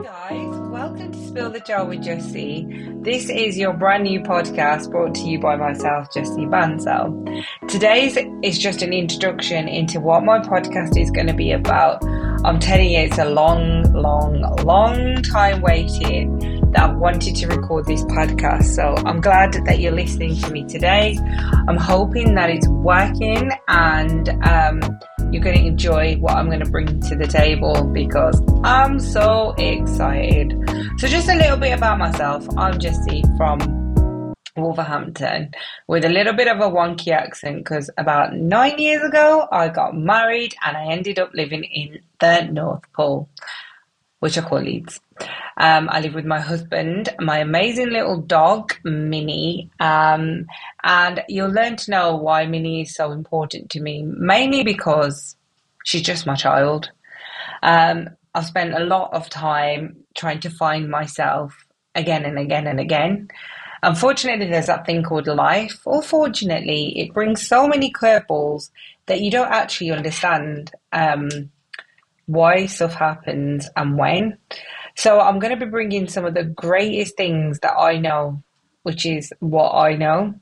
guys, welcome to Spill the Cha with Jassi. This is your brand new podcast brought to you by myself, Jassi Bansell. Today's is just an introduction into what my podcast is going to be about. I'm telling you, it's a long, long, long time waiting that I've wanted to record this podcast. So I'm glad that you're listening to me today. I'm hoping that it's working and um, you're going to enjoy what I'm going to bring to the table because I'm so excited. So, just a little bit about myself. I'm Jassi from Wolverhampton with a little bit of a wonky accent because about nine years ago I got married and I ended up living in the North Pole, which call Leeds. Um, I live with my husband, my amazing little dog, Minnie, um, and you'll learn to know why Minnie is so important to me, mainly because she's just my child. Um, I've spent a lot of time trying to find myself again and again and again. Unfortunately, there's that thing called life, or fortunately, it brings so many curveballs that you don't actually understand um, why stuff happens and when. So I'm going to be bringing some of the greatest things that I know, which is what I know.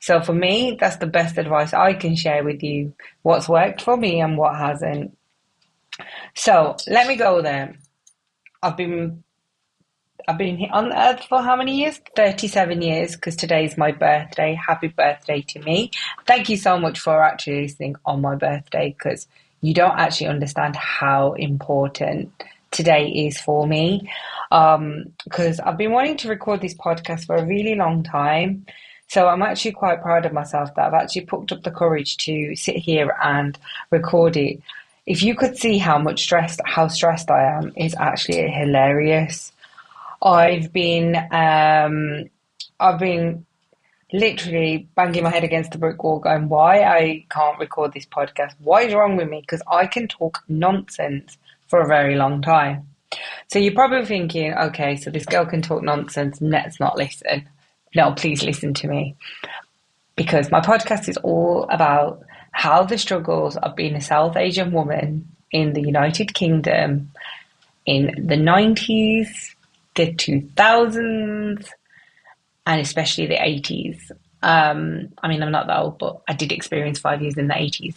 So for me, that's the best advice I can share with you. What's worked for me and what hasn't. So let me go there. I've been I've been on Earth for how many years? 37 years, because today's my birthday. Happy birthday to me. Thank you so much for actually listening on my birthday, because you don't actually understand how important today is for me because um, I've been wanting to record this podcast for a really long time. So I'm actually quite proud of myself that I've actually put up the courage to sit here and record it. If you could see how much stressed, how stressed I am, is actually hilarious. I've been, um, I've been literally banging my head against the brick wall, going, "Why I can't record this podcast? What is wrong with me?" Because I can talk nonsense for a very long time. So you're probably thinking, okay, so this girl can talk nonsense, let's not listen. No, please listen to me. Because my podcast is all about how the struggles of being a South Asian woman in the United Kingdom in the 90s, the 2000s, and especially the 80s. Um, I mean, I'm not that old, but I did experience five years in the 80s.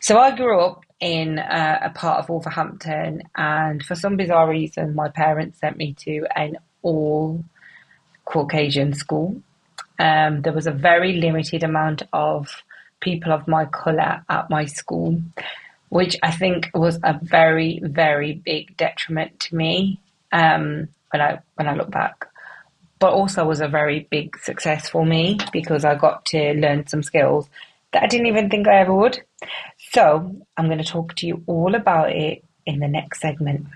So I grew up in a part of Wolverhampton, and for some bizarre reason, my parents sent me to an all Caucasian school. Um, there was a very limited amount of people of my colour at my school, which I think was a very, very big detriment to me um, when I when I look back. But also was a very big success for me because I got to learn some skills that I didn't even think I ever would. So I'm going to talk to you all about it in the next segment.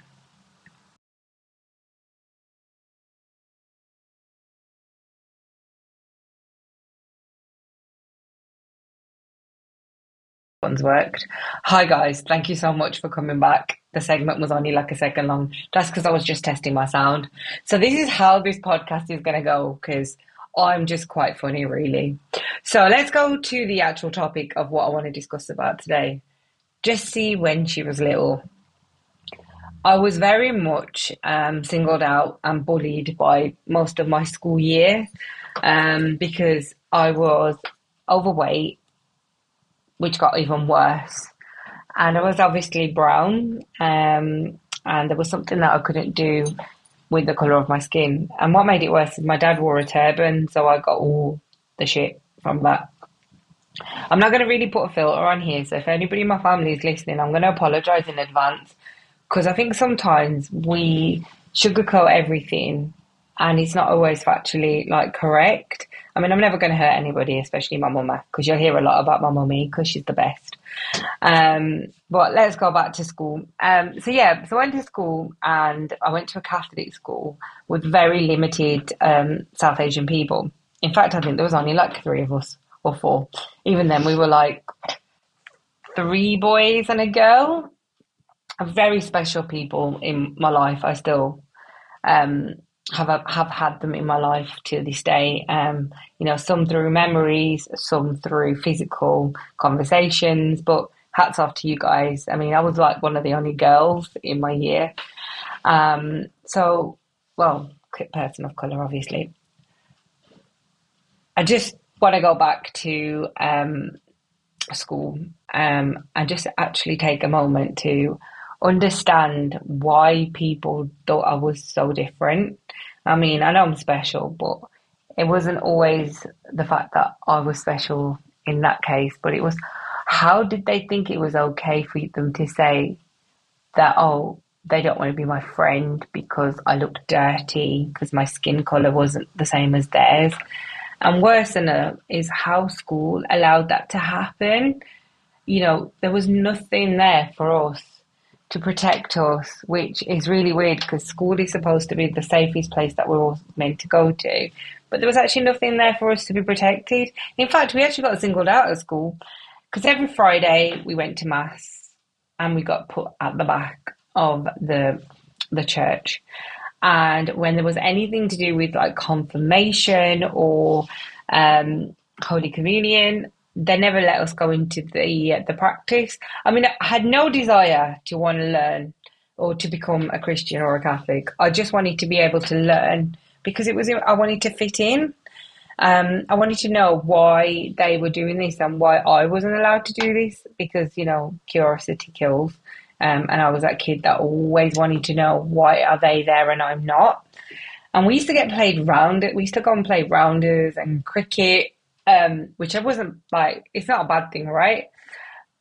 One's worked. Hi guys, thank you so much for coming back. The segment was only like a second long. That's because I was just testing my sound. So this is how this podcast is going to go because I'm just quite funny, really. So let's go to the actual topic of what I want to discuss about today. Jassi when she was little. I was very much um, singled out and bullied by most of my school year um, because I was overweight, which got even worse. And I was obviously brown, um, and there was something that I couldn't do with the colour of my skin. And what made it worse is my dad wore a turban, so I got all the shit from that. I'm not going to really put a filter on here, so if anybody in my family is listening, I'm going to apologise in advance because I think sometimes we sugarcoat everything and it's not always factually like correct. I mean, I'm never going to hurt anybody, especially my mama, because you'll hear a lot about my mummy because she's the best. Um, but let's go back to school. Um, so yeah, so I went to school and I went to a Catholic school with very limited um, South Asian people. In fact, I think there was only like three of us or four. Even then, we were like three boys and a girl. Very special people in my life. I still um, have have had them in my life to this day. Um, you know, some through memories, some through physical conversations. But hats off to you guys. I mean, I was like one of the only girls in my year. Um, so, well, person of color, obviously. I just want to go back to um, school um, and just actually take a moment to understand why people thought I was so different. I mean, I know I'm special, but it wasn't always the fact that I was special in that case, but it was how did they think it was okay for them to say that, oh, they don't want to be my friend because I look dirty, because my skin colour wasn't the same as theirs. And worse than that is how school allowed that to happen. You know, there was nothing there for us to protect us, which is really weird because school is supposed to be the safest place that we're all meant to go to. But there was actually nothing there for us to be protected. In fact, we actually got singled out at school because every Friday we went to mass and we got put at the back of the the church. And when there was anything to do with like confirmation or um, Holy Communion, they never let us go into the uh, the practice. I mean, I had no desire to want to learn or to become a Christian or a Catholic. I just wanted to be able to learn because it was I wanted to fit in. Um, I wanted to know why they were doing this and why I wasn't allowed to do this because you know curiosity kills. Um, and I was that kid that always wanted to know why are they there and I'm not. And we used to get played round. We used to go and play rounders and cricket, um, which I wasn't like. It's not a bad thing, right?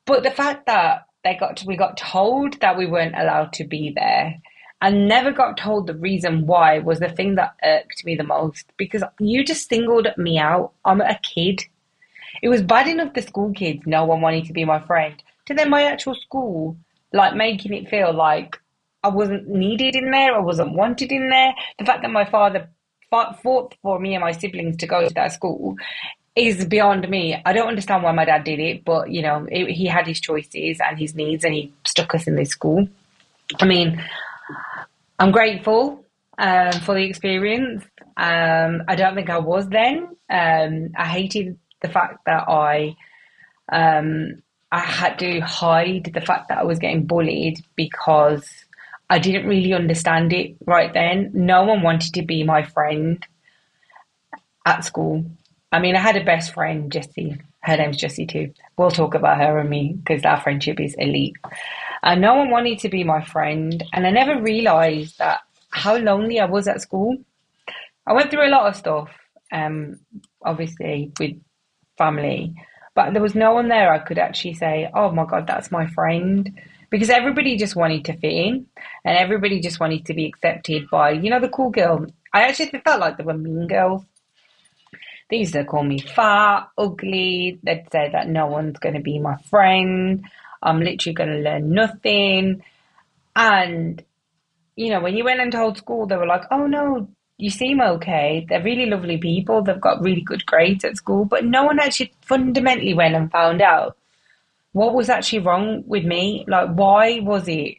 But the fact that they got to, we got told that we weren't allowed to be there, and never got told the reason why was the thing that irked me the most because you just singled me out. I'm a kid. It was bad enough the school kids, no one wanted to be my friend. To then my actual school, like making it feel like I wasn't needed in there, I wasn't wanted in there. The fact that my father fought for me and my siblings to go to that school is beyond me. I don't understand why my dad did it, but you know, it, he had his choices and his needs, and he stuck us in this school. I mean, I'm grateful um, for the experience. Um, I don't think I was then. Um, I hated the fact that I um, I had to hide the fact that I was getting bullied because I didn't really understand it right then. No one wanted to be my friend at school. I mean, I had a best friend, Jessie. Her name's Jessie too. We'll talk about her and me because our friendship is elite. And no one wanted to be my friend. And I never realized that how lonely I was at school. I went through a lot of stuff, um, obviously, with family. But there was no one there I could actually say, oh my God, that's my friend. Because everybody just wanted to fit in and everybody just wanted to be accepted by, you know, the cool girl. I actually felt like there were mean girls. They used to call me fat, ugly. They'd say that no one's going to be my friend. I'm literally going to learn nothing. And, you know, when you went and told school, they were like, oh no, you seem okay. They're really lovely people. They've got really good grades at school, but no one actually fundamentally went and found out what was actually wrong with me. Like, why was it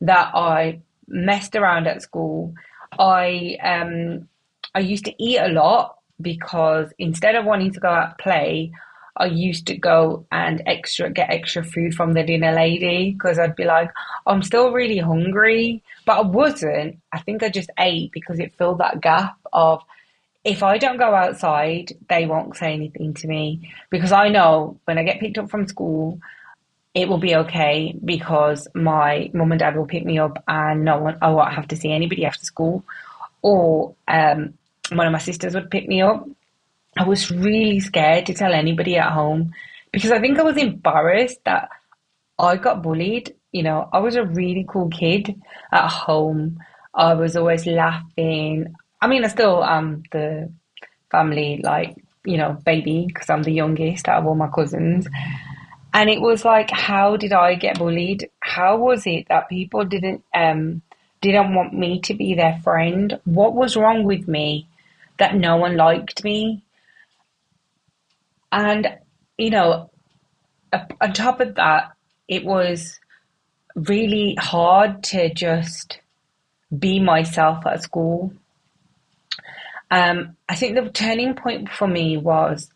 that I messed around at school? I um I used to eat a lot because instead of wanting to go out play, I used to go and extra get extra food from the dinner lady because I'd be like, I'm still really hungry, but I wasn't. I think I just ate because it filled that gap of if I don't go outside, they won't say anything to me because I know when I get picked up from school, it will be okay because my mum and dad will pick me up and no one, I won't have to see anybody after school. Or um, one of my sisters would pick me up I was really scared to tell anybody at home because I think I was embarrassed that I got bullied. You know, I was a really cool kid at home. I was always laughing. I mean, I still am the family, like, you know, baby because I'm the youngest out of all my cousins. And it was like, how did I get bullied? How was it that people didn't um didn't want me to be their friend? What was wrong with me that no one liked me? And, you know, on top of that, it was really hard to just be myself at school. Um, I think the turning point for me was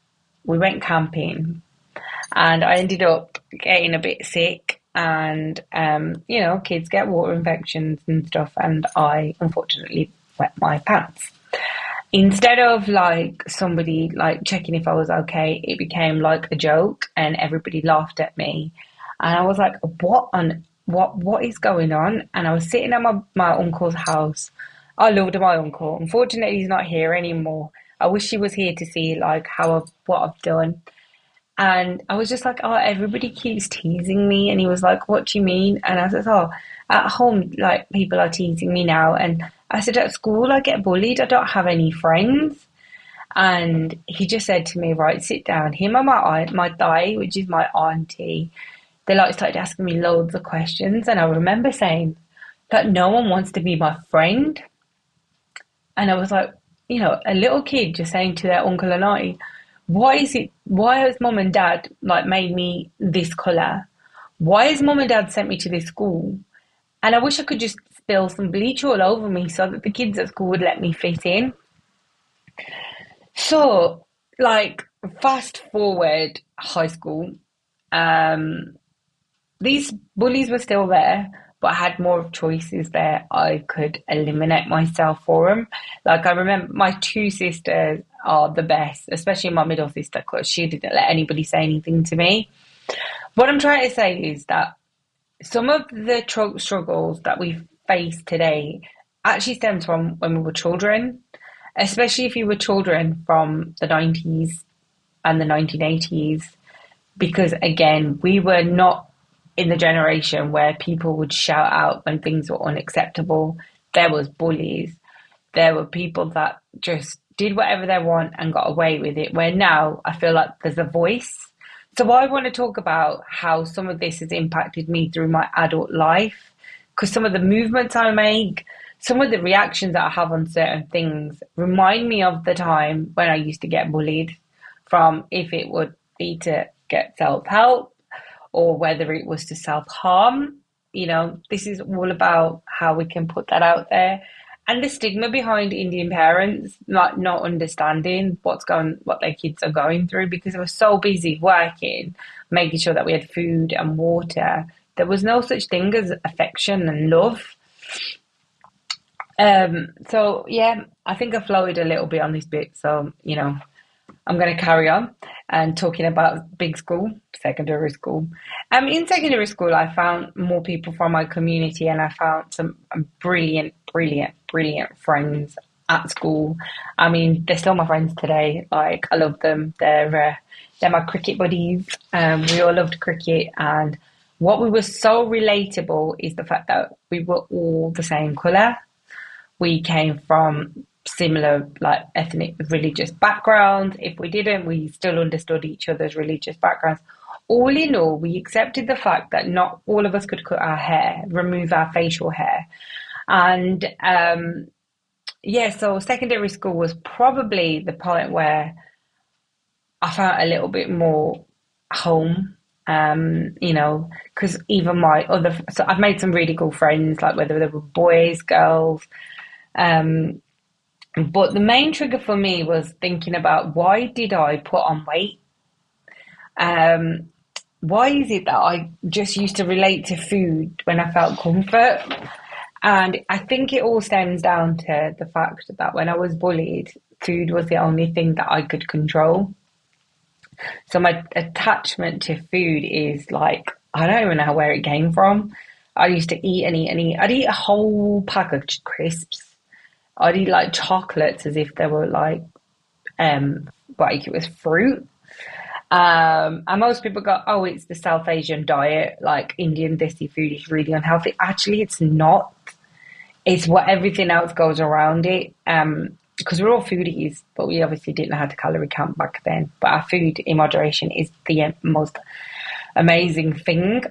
we went camping and I ended up getting a bit sick and um, you know, kids get water infections and stuff, and I unfortunately wet my pants. Instead of like somebody like checking if I was okay, it became like a joke, and everybody laughed at me, and I was like, "What on what what is going on?" And I was sitting at my my uncle's house. I loved my uncle. Unfortunately, he's not here anymore. I wish he was here to see like how I've, what I've done and I was just like, oh, everybody keeps teasing me. And he was like, what do you mean? And I said, oh, at home, like people are teasing me now. And I said, at school, I get bullied. I don't have any friends. And he just said to me, right, sit down. Him and my aunt, my thigh, which is my auntie, they like started asking me loads of questions. And I remember saying that no one wants to be my friend. And I was like, you know, a little kid just saying to their uncle and auntie, why is it why has mom and dad like made me this colour? Why has mom and dad sent me to this school? And I wish I could just spill some bleach all over me so that the kids at school would let me fit in. So, like, fast forward high school, um, these bullies were still there, but I had more choices there. I could eliminate myself for them. Like I remember my two sisters are the best, especially my middle sister, because she didn't let anybody say anything to me. What I'm trying to say is that some of the tr- struggles that we face today actually stems from when we were children, especially if you were children from the 90s and the 1980s, because again, we were not in the generation where people would shout out when things were unacceptable. There was bullies. There were people that just did whatever they want and got away with it. Where now I feel like there's a voice. So I want to talk about how some of this has impacted me through my adult life. Because some of the movements I make, some of the reactions that I have on certain things remind me of the time when I used to get bullied from if it would be to get self help or whether it was to self harm. You know, this is all about how we can put that out there. And the stigma behind Indian parents not not understanding what's going what their kids are going through because they were so busy working, making sure that we had food and water. There was no such thing as affection and love. Um, so yeah, I think I flowed a little bit on this bit. So, you know, I'm going to carry on and talking about big school, secondary school. Um, in secondary school, I found more people from my community and I found some brilliant, brilliant, brilliant friends at school. I mean, they're still my friends today. Like, I love them. They're, uh, they're my cricket buddies. Um, we all loved cricket and what we were so relatable is the fact that we were all the same colour. We came from similar like ethnic religious backgrounds if we didn't we still understood each other's religious backgrounds. All in all we accepted the fact that not all of us could cut our hair remove our facial hair. And um yeah so secondary school was probably the point where i felt a little bit more home um you know because even my other so i've made some really cool friends like whether they were boys girls um but the main trigger for me was thinking about why did I put on weight? Um, why is it that I just used to relate to food when I felt comfort? And I think it all stems down to the fact that when I was bullied, food was the only thing that I could control. So my attachment to food is like, I don't even know where it came from. I used to eat and eat and eat. I'd eat a whole pack of crisps I'd eat like chocolates as if they were like um like it was fruit. Um, and most people go, oh, it's the South Asian diet, like Indian desi food is really unhealthy. Actually, it's not. It's what everything else goes around it. Um, because we're all foodies, but we obviously didn't know how to calorie count back then. But our food in moderation is the most amazing thing.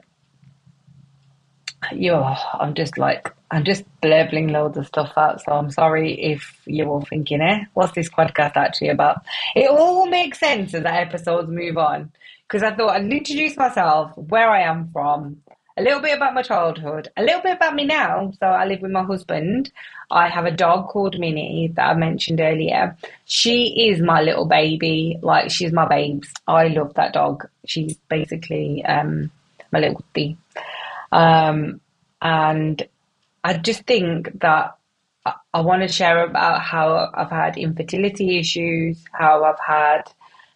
Yo, I'm just like I'm just blabbling loads of stuff out, so I'm sorry if you're all thinking, eh, what's this podcast actually about? It all makes sense as the episodes move on. Because I thought I'd introduce myself, where I am from, a little bit about my childhood, a little bit about me now. So I live with my husband. I have a dog called Minnie that I mentioned earlier. She is my little baby. Like she's my babes. I love that dog. She's basically um, my little thing. Um, and I just think that I, I want to share about how I've had infertility issues, how I've had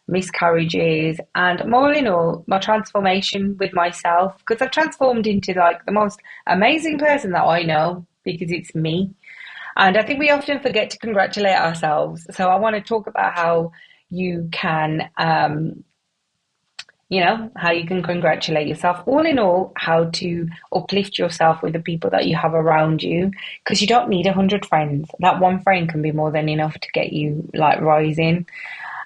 miscarriages, and more in all, my transformation with myself because I've transformed into like the most amazing person that I know because it's me. And I think we often forget to congratulate ourselves. So I want to talk about how you can um, you know, how you can congratulate yourself. All in all, how to uplift yourself with the people that you have around you because you don't need a hundred friends. That one friend can be more than enough to get you like rising.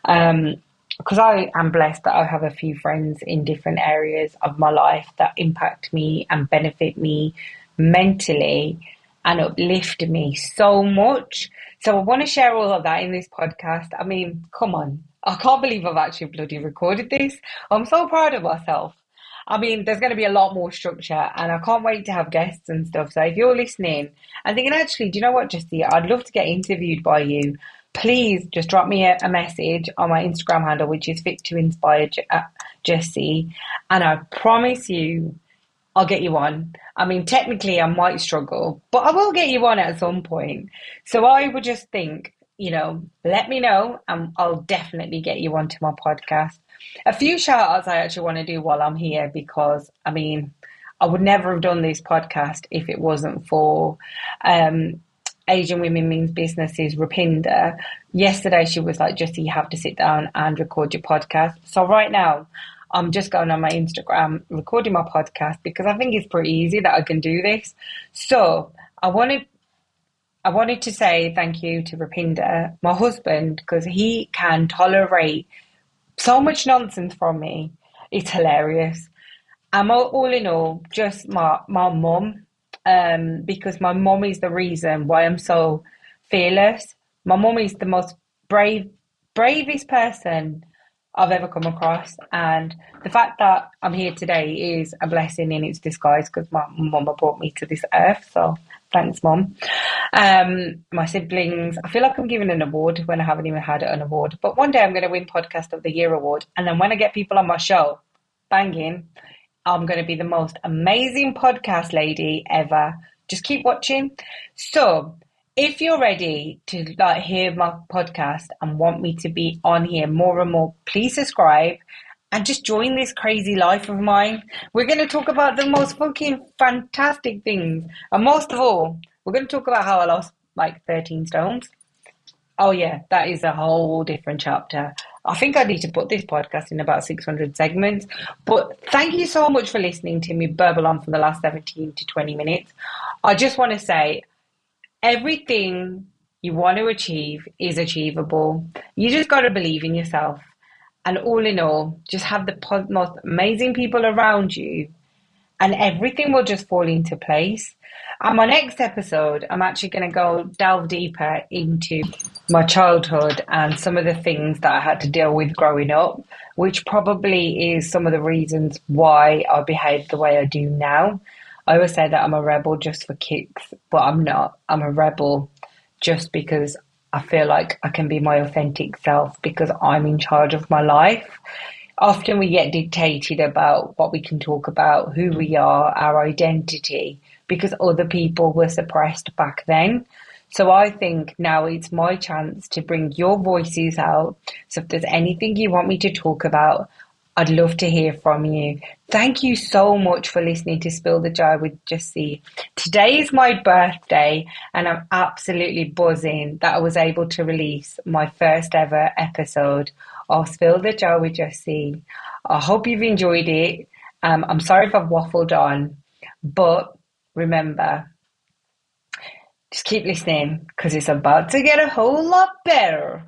Um, because I am blessed that I have a few friends in different areas of my life that impact me and benefit me mentally and uplift me so much. So I want to share all of that in this podcast. I mean, come on, I can't believe I've actually bloody recorded this. I'm so proud of myself. I mean, there's going to be a lot more structure and I can't wait to have guests and stuff. So if you're listening and thinking, actually, do you know what, Jassi, I'd love to get interviewed by you. Please just drop me a, a message on my Instagram handle, which is fit to inspire Jassi. And I promise you, I'll get you on. I mean, technically, I might struggle, but I will get you on at some point. So I would just think you know, let me know and I'll definitely get you onto my podcast. A few shout outs I actually want to do while I'm here because I mean, I would never have done this podcast if it wasn't for um, Asian Women Means Businesses, Rupinder. Yesterday she was like, Jassi, you have to sit down and record your podcast. So right now, I'm just going on my Instagram, recording my podcast because I think it's pretty easy that I can do this. So I wanted I wanted to say thank you to Rupinder, my husband, because he can tolerate so much nonsense from me. It's hilarious. I'm all, all in all just my my mum, um, because my mum is the reason why I'm so fearless. My mum is the most brave, bravest person I've ever come across, and the fact that I'm here today is a blessing in its disguise because my mum brought me to this earth. So Thanks, Mom. Um, my siblings, I feel like I'm giving an award when I haven't even had an award. But one day I'm going to win Podcast of the Year award. And then when I get people on my show, banging, I'm going to be the most amazing podcast lady ever. Just keep watching. So, if you're ready to like hear my podcast and want me to be on here more and more, please subscribe and just join this crazy life of mine. We're going to talk about the most fucking fantastic things. And most of all, we're going to talk about how I lost like 13 stones. Oh, yeah, that is a whole different chapter. I think I need to put this podcast in about 600 segments. But thank you so much for listening to me burble on for the last 17 to 20 minutes. I just want to say everything you want to achieve is achievable. You just got to believe in yourself. And all in all, just have the most amazing people around you, and everything will just fall into place. And my next episode, I'm actually going to go delve deeper into my childhood and some of the things that I had to deal with growing up, which probably is some of the reasons why I behave the way I do now. I always say that I'm a rebel just for kicks, but I'm not. I'm a rebel just because I feel like I can be my authentic self because I'm in charge of my life. Often we get dictated about what we can talk about, who we are, our identity, because other people were suppressed back then. So I think now it's my chance to bring your voices out. So if there's anything you want me to talk about, I'd love to hear from you. Thank you so much for listening to Spill the Cha with Jassi. Today is my birthday, and I'm absolutely buzzing that I was able to release my first ever episode of Spill the Cha with Jassi. I hope you've enjoyed it. Um, I'm sorry if I've waffled on, but remember, just keep listening because it's about to get a whole lot better.